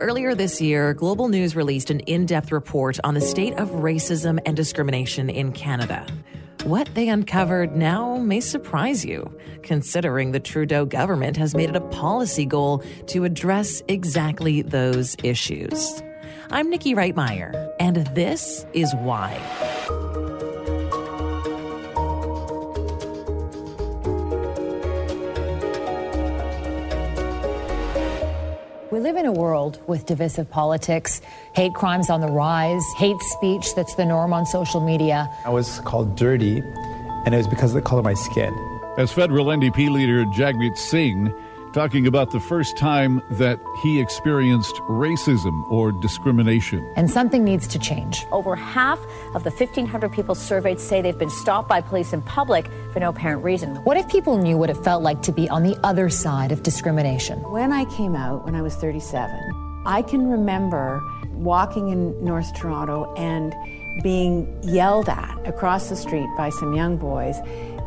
Earlier this year, Global News released an in depth report on the state of racism and discrimination in Canada. What they uncovered now may surprise you, considering the Trudeau government has made it a policy goal to address exactly those issues. I'm Nikki Reitmeyer, and this is why. We live in a world with divisive politics, hate crimes on the rise, hate speech that's the norm on social media. I was called dirty, and it was because of the color of my skin. As federal NDP leader Jagmeet Singh talking about the first time that he experienced racism or discrimination. And something needs to change. Over half of the 1,500 people surveyed say they've been stopped by police in public for no apparent reason. What if people knew what it felt like to be on the other side of discrimination? When I came out, when I was 37, I can remember walking in North Toronto and being yelled at across the street by some young boys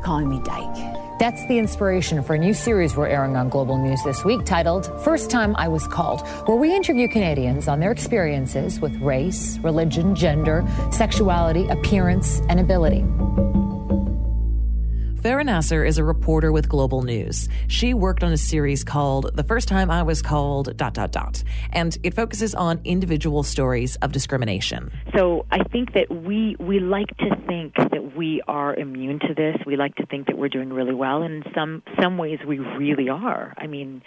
calling me dyke. That's the inspiration for a new series we're airing on Global News this week titled First Time I Was Called, where we interview Canadians on their experiences with race, religion, gender, sexuality, appearance, and ability. Farah Nasser is a reporter with Global News. She worked on a series called The First Time I Was Called dot dot dot, and it focuses on individual stories of discrimination. So I think that we we like to think that we are immune to this. We like to think that we're doing really well, and in some some ways we really are. I mean,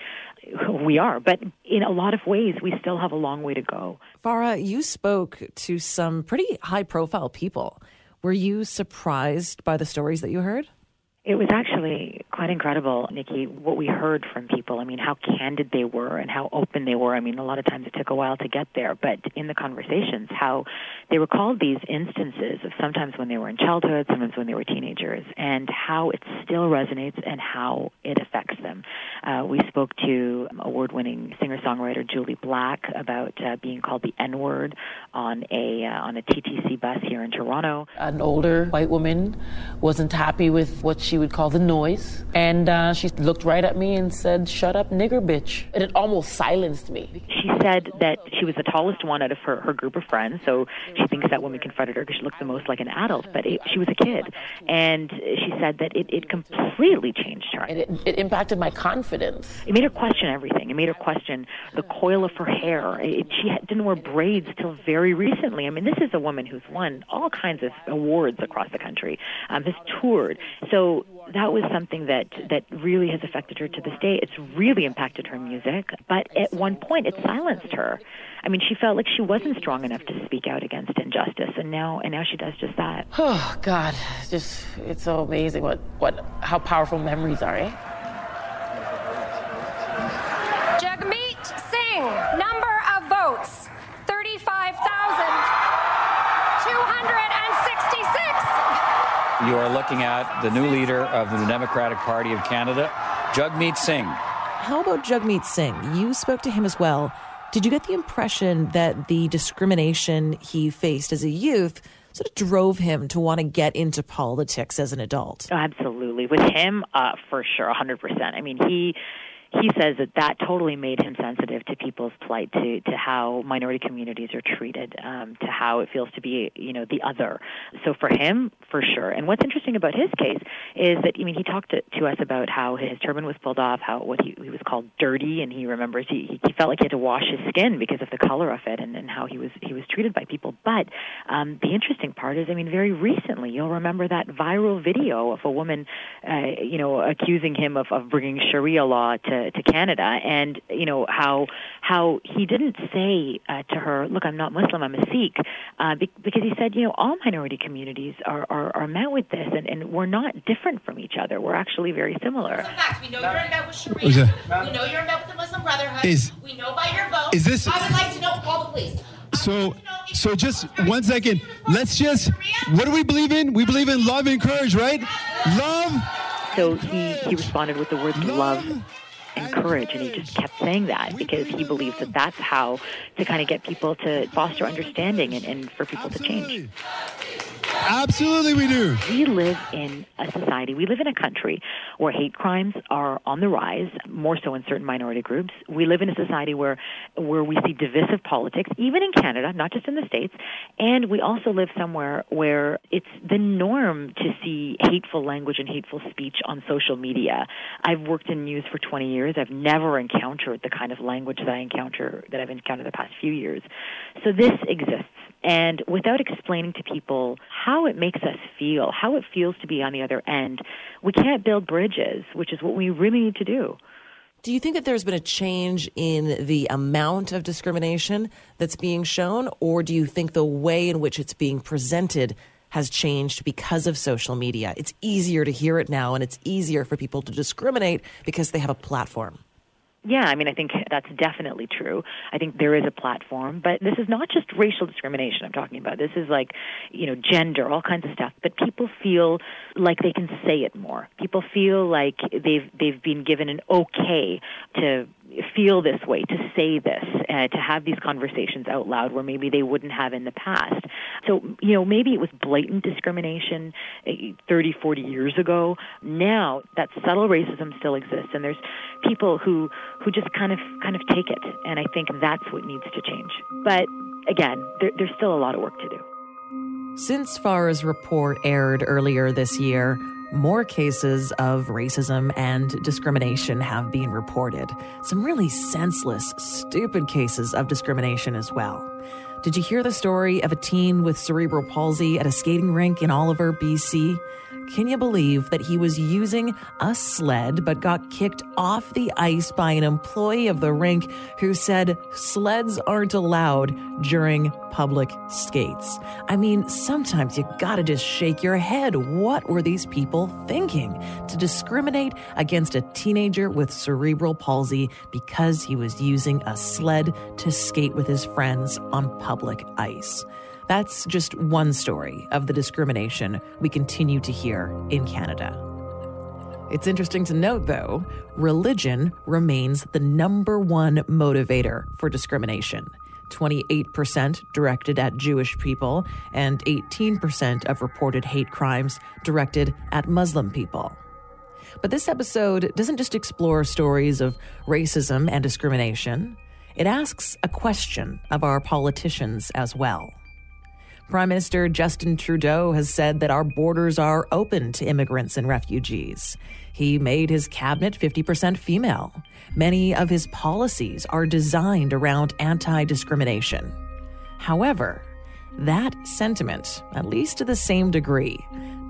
we are, but in a lot of ways we still have a long way to go. Farah, you spoke to some pretty high profile people. Were you surprised by the stories that you heard? It was actually quite incredible, Nikki, what we heard from people. I mean, how candid they were and how open they were. I mean, a lot of times it took a while to get there, but in the conversations, how they recalled these instances of sometimes when they were in childhood, sometimes when they were teenagers, and how it still resonates and how it affects them. Uh, we spoke to award winning singer songwriter Jully Black about uh, being called the N word on a, uh, on a TTC bus here in Toronto. An older white woman wasn't happy with what she would call the noise. And uh, she looked right at me and said, Shut up, nigger bitch. And it almost silenced me. She said that she was the tallest one out of her, her group of friends, so she thinks that woman confronted her because she looked the most like an adult, but it, she was a kid. And she said that it, it completely changed her. It, it impacted my confidence. It made her question everything. It made her question the coil of her hair. It, she had, didn't wear braids till very recently. I mean, this is a woman who's won all kinds of awards across the country, um, has toured. So that was something that that really has affected her to this day. It's really impacted her music, but at one point it silenced her. I mean, she felt like she wasn't strong enough to speak out against injustice, and now and now she does just that. Oh God, just it's so amazing what what how powerful memories are, eh? Jagmeet Singh, number of votes, thirty-five thousand two hundred and sixty-six. You are looking at the new leader of the Democratic Party of Canada, Jagmeet Singh. How about Jagmeet Singh? You spoke to him as well. Did you get the impression that the discrimination he faced as a youth sort of drove him to want to get into politics as an adult? Absolutely. With him, uh, for sure, 100%. I mean, he he says that that totally made him sensitive to people's plight, to to how minority communities are treated, um, to how it feels to be, you know, the other. So for him, for sure. And what's interesting about his case is that I mean, he talked to, to us about how his turban was pulled off, how what he, he was called dirty, and he remembers he he felt like he had to wash his skin because of the color of it, and, and how he was he was treated by people. But um, the interesting part is, I mean, very recently, you'll remember that viral video of a woman, uh, you know, accusing him of, of bringing Sharia law to to Canada, and you know how how he didn't say uh, to her, "Look, I'm not Muslim, I'm a Sikh," uh, be- because he said, you know, all minority communities are, are are met with this, and, and we're not different from each other. We're actually very similar. Facts. We know you're in bed with Sharia. We know you're in bed with the Muslim Brotherhood. Is- we know by your vote. is this- I would like to know all the police. So, so just one second. Let's just. What do we believe in? We believe in love and courage, right? Love. So he he responded with the words love and courage, and he just kept saying that because he believes that that's how to kind of get people to foster understanding and, and for people to change. Absolutely, we do. We live in a society, we live in a country where hate crimes are on the rise, more so in certain minority groups. We live in a society where where we see divisive politics, even in Canada, not just in the States. And we also live somewhere where it's the norm to see hateful language and hateful speech on social media. I've worked in news for 20 years. I've never encountered the kind of language that I encounter that I've encountered the past few years. So this exists. And without explaining to people how it makes us feel, how it feels to be on the other end, we can't build bridges, which is what we really need to do. Do you think that there's been a change in the amount of discrimination that's being shown, or do you think the way in which it's being presented has changed because of social media? It's easier to hear it now, and it's easier for people to discriminate because they have a platform. Yeah, I mean, I think that's definitely true. I think there is a platform, but this is not just racial discrimination I'm talking about. This is like, you know, gender, all kinds of stuff. But people feel like they can say it more. People feel like they've they've been given an okay to feel this way, to say this, uh, to have these conversations out loud where maybe they wouldn't have in the past. So, you know, maybe it was blatant discrimination uh, 30, 40 years ago. Now that subtle racism still exists, and there's people who who just kind of kind of take it, and I think that's what needs to change. But again, there, there's still a lot of work to do. Since Farah's report aired earlier this year, more cases of racism and discrimination have been reported. Some really senseless, stupid cases of discrimination as well. Did you hear the story of a teen with cerebral palsy at a skating rink in Oliver, BC? Can you believe that he was using a sled but got kicked off the ice by an employee of the rink who said sleds aren't allowed during public skates? I mean, sometimes you gotta just shake your head. What were these people thinking to discriminate against a teenager with cerebral palsy because he was using a sled to skate with his friends on public ice? That's just one story of the discrimination we continue to hear in Canada. It's interesting to note, though, religion remains the number one motivator for discrimination. 28% directed at Jewish people, and 18% of reported hate crimes directed at Muslim people. But this episode doesn't just explore stories of racism and discrimination, it asks a question of our politicians as well. Prime Minister Justin Trudeau has said that our borders are open to immigrants and refugees. He made his cabinet 50% female. Many of his policies are designed around anti discrimination. However, that sentiment, at least to the same degree,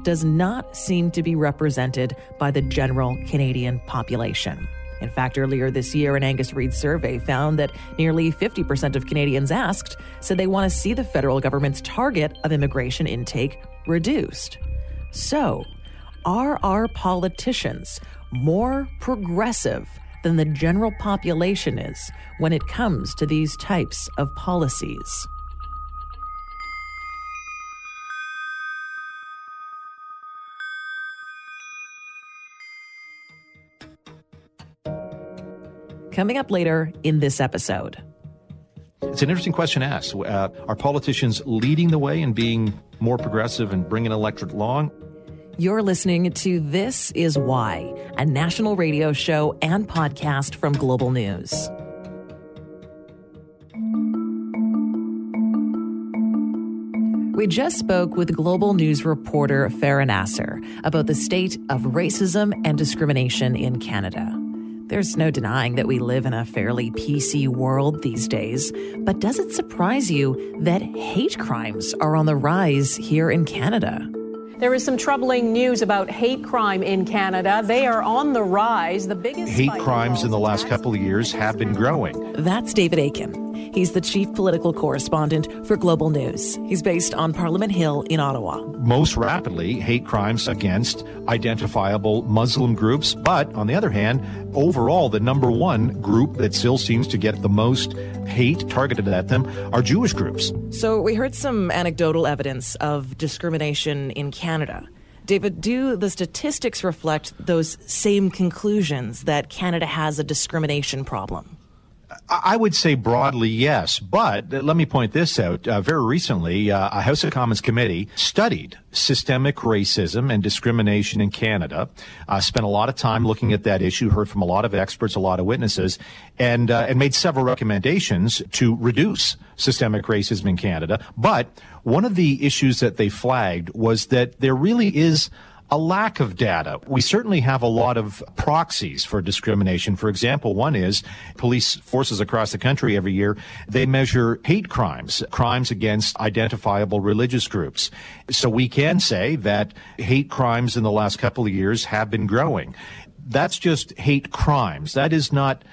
does not seem to be represented by the general Canadian population. In fact, earlier this year, an Angus Reid survey found that nearly 50% of Canadians asked said they want to see the federal government's target of immigration intake reduced. So, are our politicians more progressive than the general population is when it comes to these types of policies? Coming up later in this episode. It's an interesting question asked. Uh, are politicians leading the way and being more progressive and bringing electorate along? You're listening to This Is Why, a national radio show and podcast from Global News. We just spoke with Global News reporter Farah Nasser about the state of racism and discrimination in Canada. There's no denying that we live in a fairly PC world these days, but does it surprise you that hate crimes are on the rise here in Canada? There is some troubling news about hate crime in Canada. They are on the rise. The biggest hate crimes in the last couple of years have been growing. That's David Akin. He's the chief political correspondent for Global News. He's based on Parliament Hill in Ottawa. Most rapidly, hate crimes against identifiable Muslim groups, but on the other hand, overall, the number one group that still seems to get the most hate targeted at them are Jewish groups. So we heard some anecdotal evidence of discrimination in Canada. David, do the statistics reflect those same conclusions that Canada has a discrimination problem? I would say broadly, yes. But let me point this out. Uh, very recently, uh, a House of Commons committee studied systemic racism and discrimination in Canada. Uh, spent a lot of time looking at that issue, heard from a lot of experts, a lot of witnesses, and, uh, and made several recommendations to reduce systemic racism in Canada. But one of the issues that they flagged was that there really is a lack of data. We certainly have a lot of proxies for discrimination. For example, one is police forces across the country every year, they measure hate crimes, crimes against identifiable religious groups. So we can say that hate crimes in the last couple of years have been growing. That's just hate crimes. That is not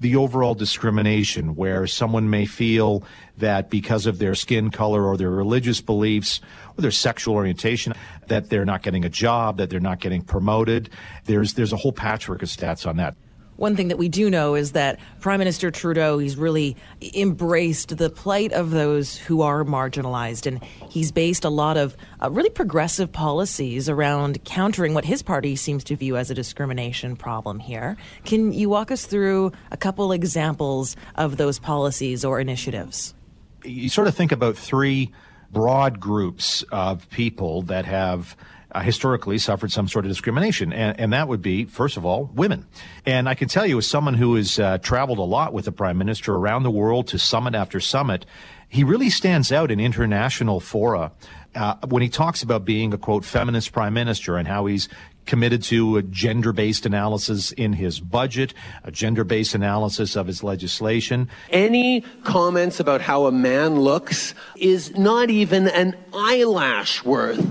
the overall discrimination where someone may feel that because of their skin color or their religious beliefs or their sexual orientation that they're not getting a job, that they're not getting promoted. There's there's a whole patchwork of stats on that. One thing that we do know is that Prime Minister Trudeau, he's really embraced the plight of those who are marginalized. And he's based a lot of uh, really progressive policies around countering what his party seems to view as a discrimination problem here. Can you walk us through a couple examples of those policies or initiatives? You sort of think about three broad groups of people that have uh, historically suffered some sort of discrimination. And, and, that would be, first of all, women. And I can tell you, as someone who has uh, traveled a lot with the prime minister around the world to summit after summit, he really stands out in international fora uh, when he talks about being a quote feminist prime minister and how he's committed to a gender-based analysis in his budget, a gender-based analysis of his legislation. Any comments about how a man looks is not even an eyelash worth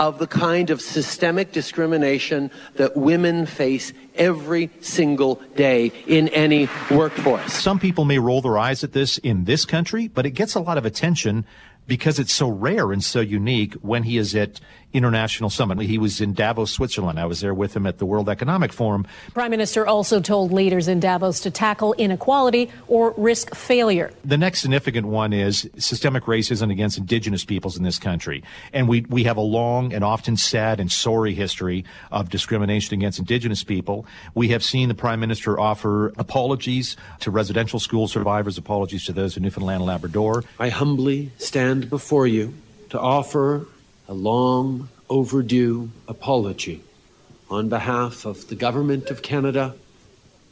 of the kind of systemic discrimination that women face every single day in any workforce. Some people may roll their eyes at this in this country, but it gets a lot of attention because it's so rare and so unique when he is at international summit. He was in Davos, Switzerland. I was there with him at the World Economic Forum. Prime Minister also told leaders in Davos to tackle inequality or risk failure. The next significant one is systemic racism against indigenous peoples in this country. And we, we have a long and often sad and sorry history of discrimination against indigenous people. We have seen the Prime Minister offer apologies to residential school survivors, apologies to those in Newfoundland and Labrador. I humbly stand before you to offer a long overdue apology on behalf of the Government of Canada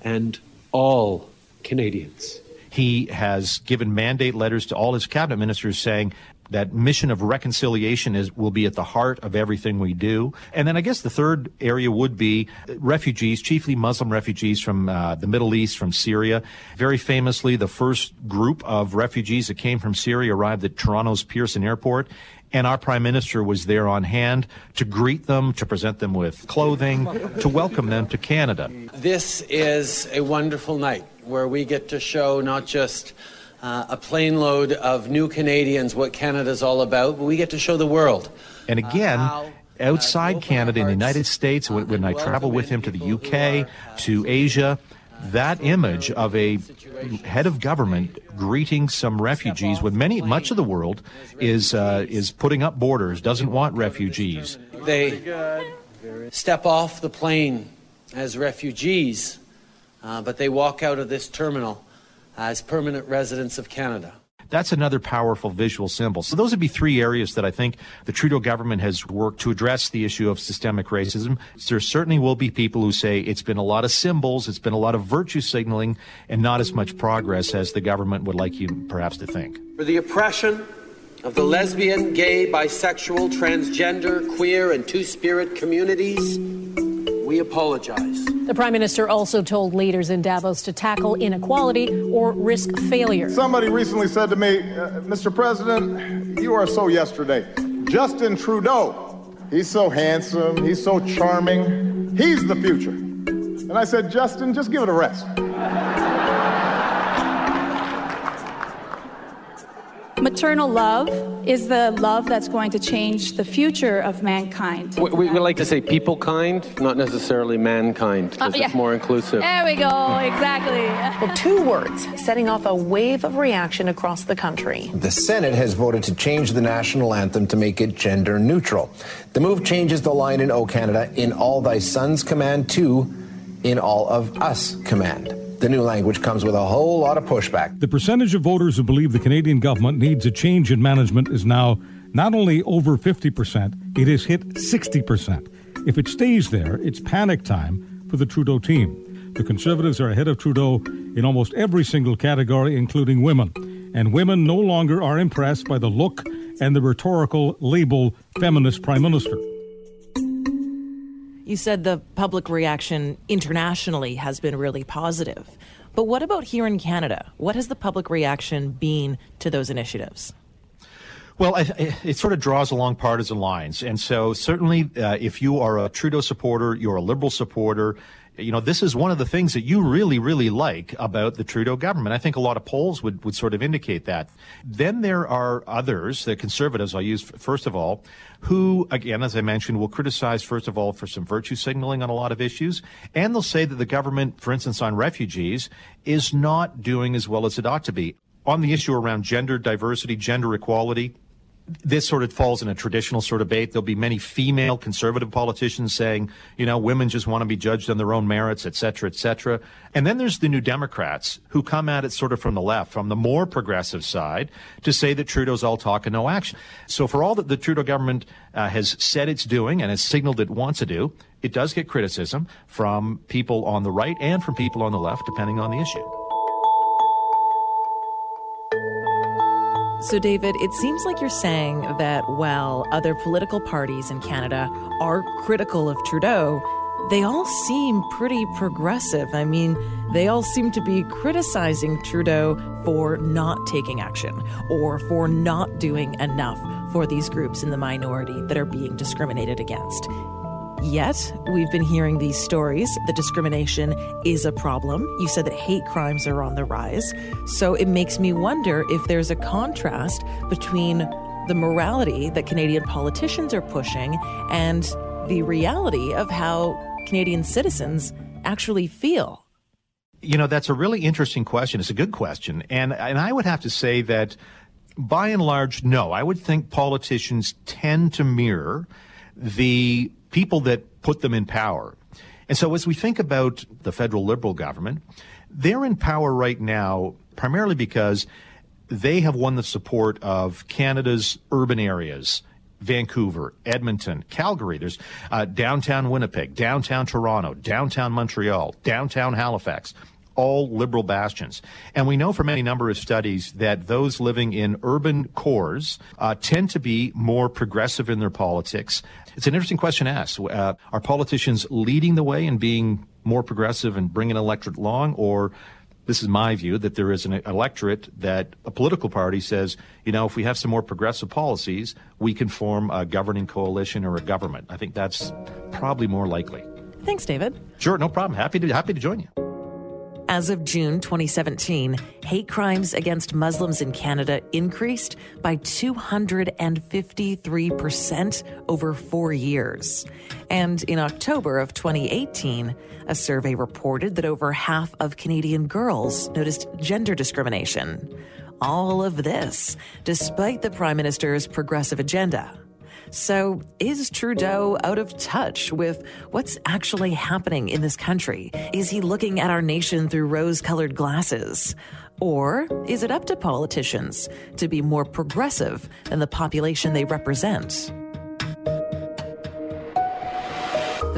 and all Canadians. He has given mandate letters to all his cabinet ministers saying that mission of reconciliation is will be at the heart of everything we do. And then I guess the third area would be refugees, chiefly Muslim refugees from uh, the Middle East, from Syria. Very famously, the first group of refugees that came from Syria arrived at Toronto's Pearson Airport and our prime minister was there on hand to greet them, to present them with clothing, to welcome them to Canada. This is a wonderful night where we get to show not just uh, a plane load of new Canadians what Canada's all about, but we get to show the world. And again, uh, outside Canada, in the United States, when, when I travel with him to the UK, to Asia, that image of a head of government greeting some refugees when many much of the world is uh, is putting up borders doesn't want refugees. They step off the plane as refugees uh, but they walk out of this terminal as permanent residents of Canada that's another powerful visual symbol. So those would be three areas that I think the Trudeau government has worked to address the issue of systemic racism. There certainly will be people who say it's been a lot of symbols, it's been a lot of virtue signaling, and not as much progress as the government would like you perhaps to think. For the oppression of the lesbian, gay, bisexual, transgender, queer, and two spirit communities, we apologize. The Prime Minister also told leaders in Davos to tackle inequality or risk failure. Somebody recently said to me, uh, Mr. President, you are so yesterday. Justin Trudeau, he's so handsome, he's so charming, he's the future. And I said, Justin, just give it a rest. Maternal love is the love that's going to change the future of mankind. We, we, we like to say people kind, not necessarily mankind, because uh, yeah. it's more inclusive. There we go, exactly. well, two words setting off a wave of reaction across the country. The Senate has voted to change the national anthem to make it gender neutral. The move changes the line in O Canada in all thy sons command to in all of us command. The new language comes with a whole lot of pushback. The percentage of voters who believe the Canadian government needs a change in management is now not only over 50%, it has hit 60%. If it stays there, it's panic time for the Trudeau team. The Conservatives are ahead of Trudeau in almost every single category, including women. And women no longer are impressed by the look and the rhetorical label feminist prime minister. You said the public reaction internationally has been really positive. But what about here in Canada? What has the public reaction been to those initiatives? Well, it sort of draws along partisan lines. And so, certainly, uh, if you are a Trudeau supporter, you're a Liberal supporter, you know, this is one of the things that you really, really like about the Trudeau government. I think a lot of polls would, would sort of indicate that. Then there are others, the conservatives, I'll use first of all, who, again, as I mentioned, will criticize, first of all, for some virtue signaling on a lot of issues. And they'll say that the government, for instance, on refugees, is not doing as well as it ought to be. On the issue around gender diversity, gender equality, this sort of falls in a traditional sort of debate. There'll be many female conservative politicians saying, you know, women just want to be judged on their own merits, et cetera, et cetera. And then there's the New Democrats who come at it sort of from the left, from the more progressive side, to say that Trudeau's all talk and no action. So for all that the Trudeau government uh, has said it's doing and has signaled it wants to do, it does get criticism from people on the right and from people on the left, depending on the issue. So, David, it seems like you're saying that while other political parties in Canada are critical of Trudeau, they all seem pretty progressive. I mean, they all seem to be criticizing Trudeau for not taking action or for not doing enough for these groups in the minority that are being discriminated against. Yet, we've been hearing these stories that discrimination is a problem. You said that hate crimes are on the rise. So it makes me wonder if there's a contrast between the morality that Canadian politicians are pushing and the reality of how Canadian citizens actually feel. You know, that's a really interesting question. It's a good question. And, and I would have to say that by and large, no. I would think politicians tend to mirror the people that put them in power. And so as we think about the federal liberal government, they're in power right now primarily because they have won the support of Canada's urban areas. Vancouver, Edmonton, Calgary. There's uh, downtown Winnipeg, downtown Toronto, downtown Montreal, downtown Halifax all liberal bastions. And we know from any number of studies that those living in urban cores uh, tend to be more progressive in their politics. It's an interesting question to ask. Uh, are politicians leading the way and being more progressive and bringing electorate along, or this is my view that there is an electorate that a political party says, you know, if we have some more progressive policies, we can form a governing coalition or a government. I think that's probably more likely. Thanks, David. Sure, no problem. Happy to happy to join you. As of June 2017, hate crimes against Muslims in Canada increased by 253% over four years. And in October of 2018, a survey reported that over half of Canadian girls noticed gender discrimination. All of this, despite the Prime Minister's progressive agenda. So, is Trudeau out of touch with what's actually happening in this country? Is he looking at our nation through rose colored glasses? Or is it up to politicians to be more progressive than the population they represent?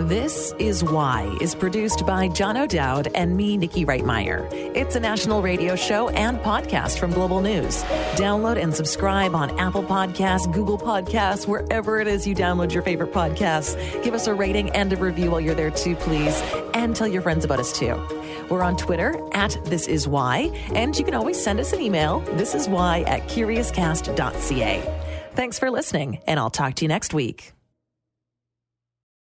This is Why is produced by John O'Dowd and me, Nikki Reitmeyer. It's a national radio show and podcast from Global News. Download and subscribe on Apple Podcasts, Google Podcasts, wherever it is you download your favorite podcasts. Give us a rating and a review while you're there too, please. And tell your friends about us too. We're on Twitter at This Is Why, and you can always send us an email. This is why at curiouscast.ca. Thanks for listening, and I'll talk to you next week.